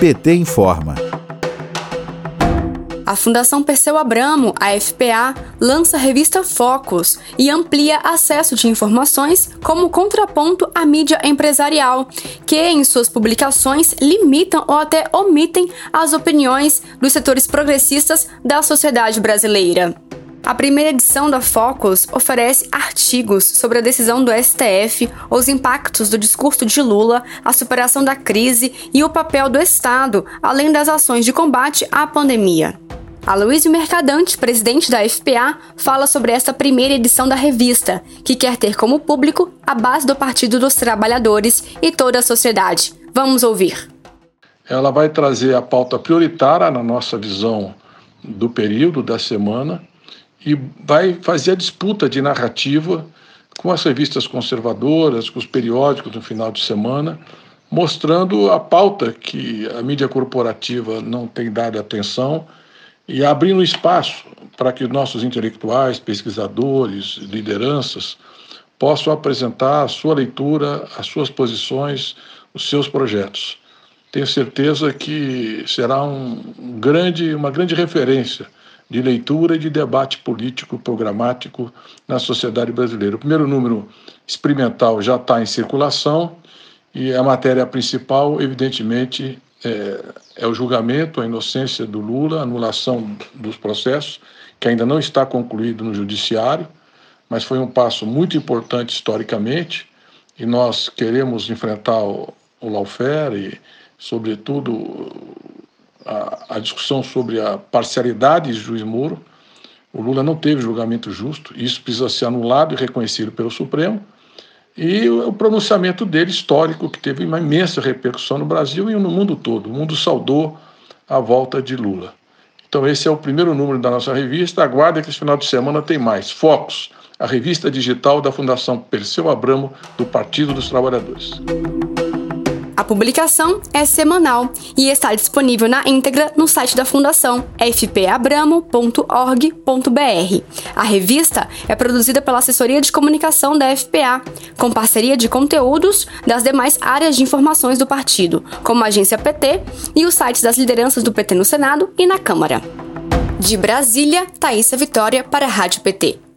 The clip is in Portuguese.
PT informa. A Fundação Perseu Abramo, a FPA, lança a revista Focus e amplia acesso de informações como contraponto à mídia empresarial, que em suas publicações limitam ou até omitem as opiniões dos setores progressistas da sociedade brasileira. A primeira edição da Focus oferece artigos sobre a decisão do STF, os impactos do discurso de Lula, a superação da crise e o papel do Estado, além das ações de combate à pandemia. Aloysio Mercadante, presidente da FPA, fala sobre essa primeira edição da revista, que quer ter como público a base do Partido dos Trabalhadores e toda a sociedade. Vamos ouvir. Ela vai trazer a pauta prioritária na nossa visão do período, da semana, e vai fazer a disputa de narrativa com as revistas conservadoras, com os periódicos no final de semana, mostrando a pauta que a mídia corporativa não tem dado atenção e abrindo espaço para que nossos intelectuais, pesquisadores, lideranças possam apresentar a sua leitura, as suas posições, os seus projetos. Tenho certeza que será um grande, uma grande referência de leitura e de debate político programático na sociedade brasileira. O primeiro número experimental já está em circulação e a matéria principal, evidentemente, é, é o julgamento, a inocência do Lula, a anulação dos processos, que ainda não está concluído no Judiciário, mas foi um passo muito importante historicamente, e nós queremos enfrentar o, o lawfare e, sobretudo, a, a, discussão sobre a parcialidade de juiz Moro. O Lula não teve julgamento justo, isso precisa ser anulado e reconhecido pelo Supremo, e o pronunciamento dele histórico, que teve uma imensa repercussão no Brasil e no mundo todo. O mundo saudou a volta de Lula. Então, esse é o primeiro número da nossa revista. Aguarde que esse final de semana tem mais. Focos, a revista digital da Fundação Perseu Abramo, do Partido dos Trabalhadores. Publicação é semanal e está disponível na íntegra no site da Fundação fpabramo.org.br. A revista é produzida pela Assessoria de Comunicação da FPA, com parceria de conteúdos das demais áreas de informações do partido, como a agência PT e os sites das lideranças do PT no Senado e na Câmara. De Brasília, Thaisa Vitória para a Rádio PT.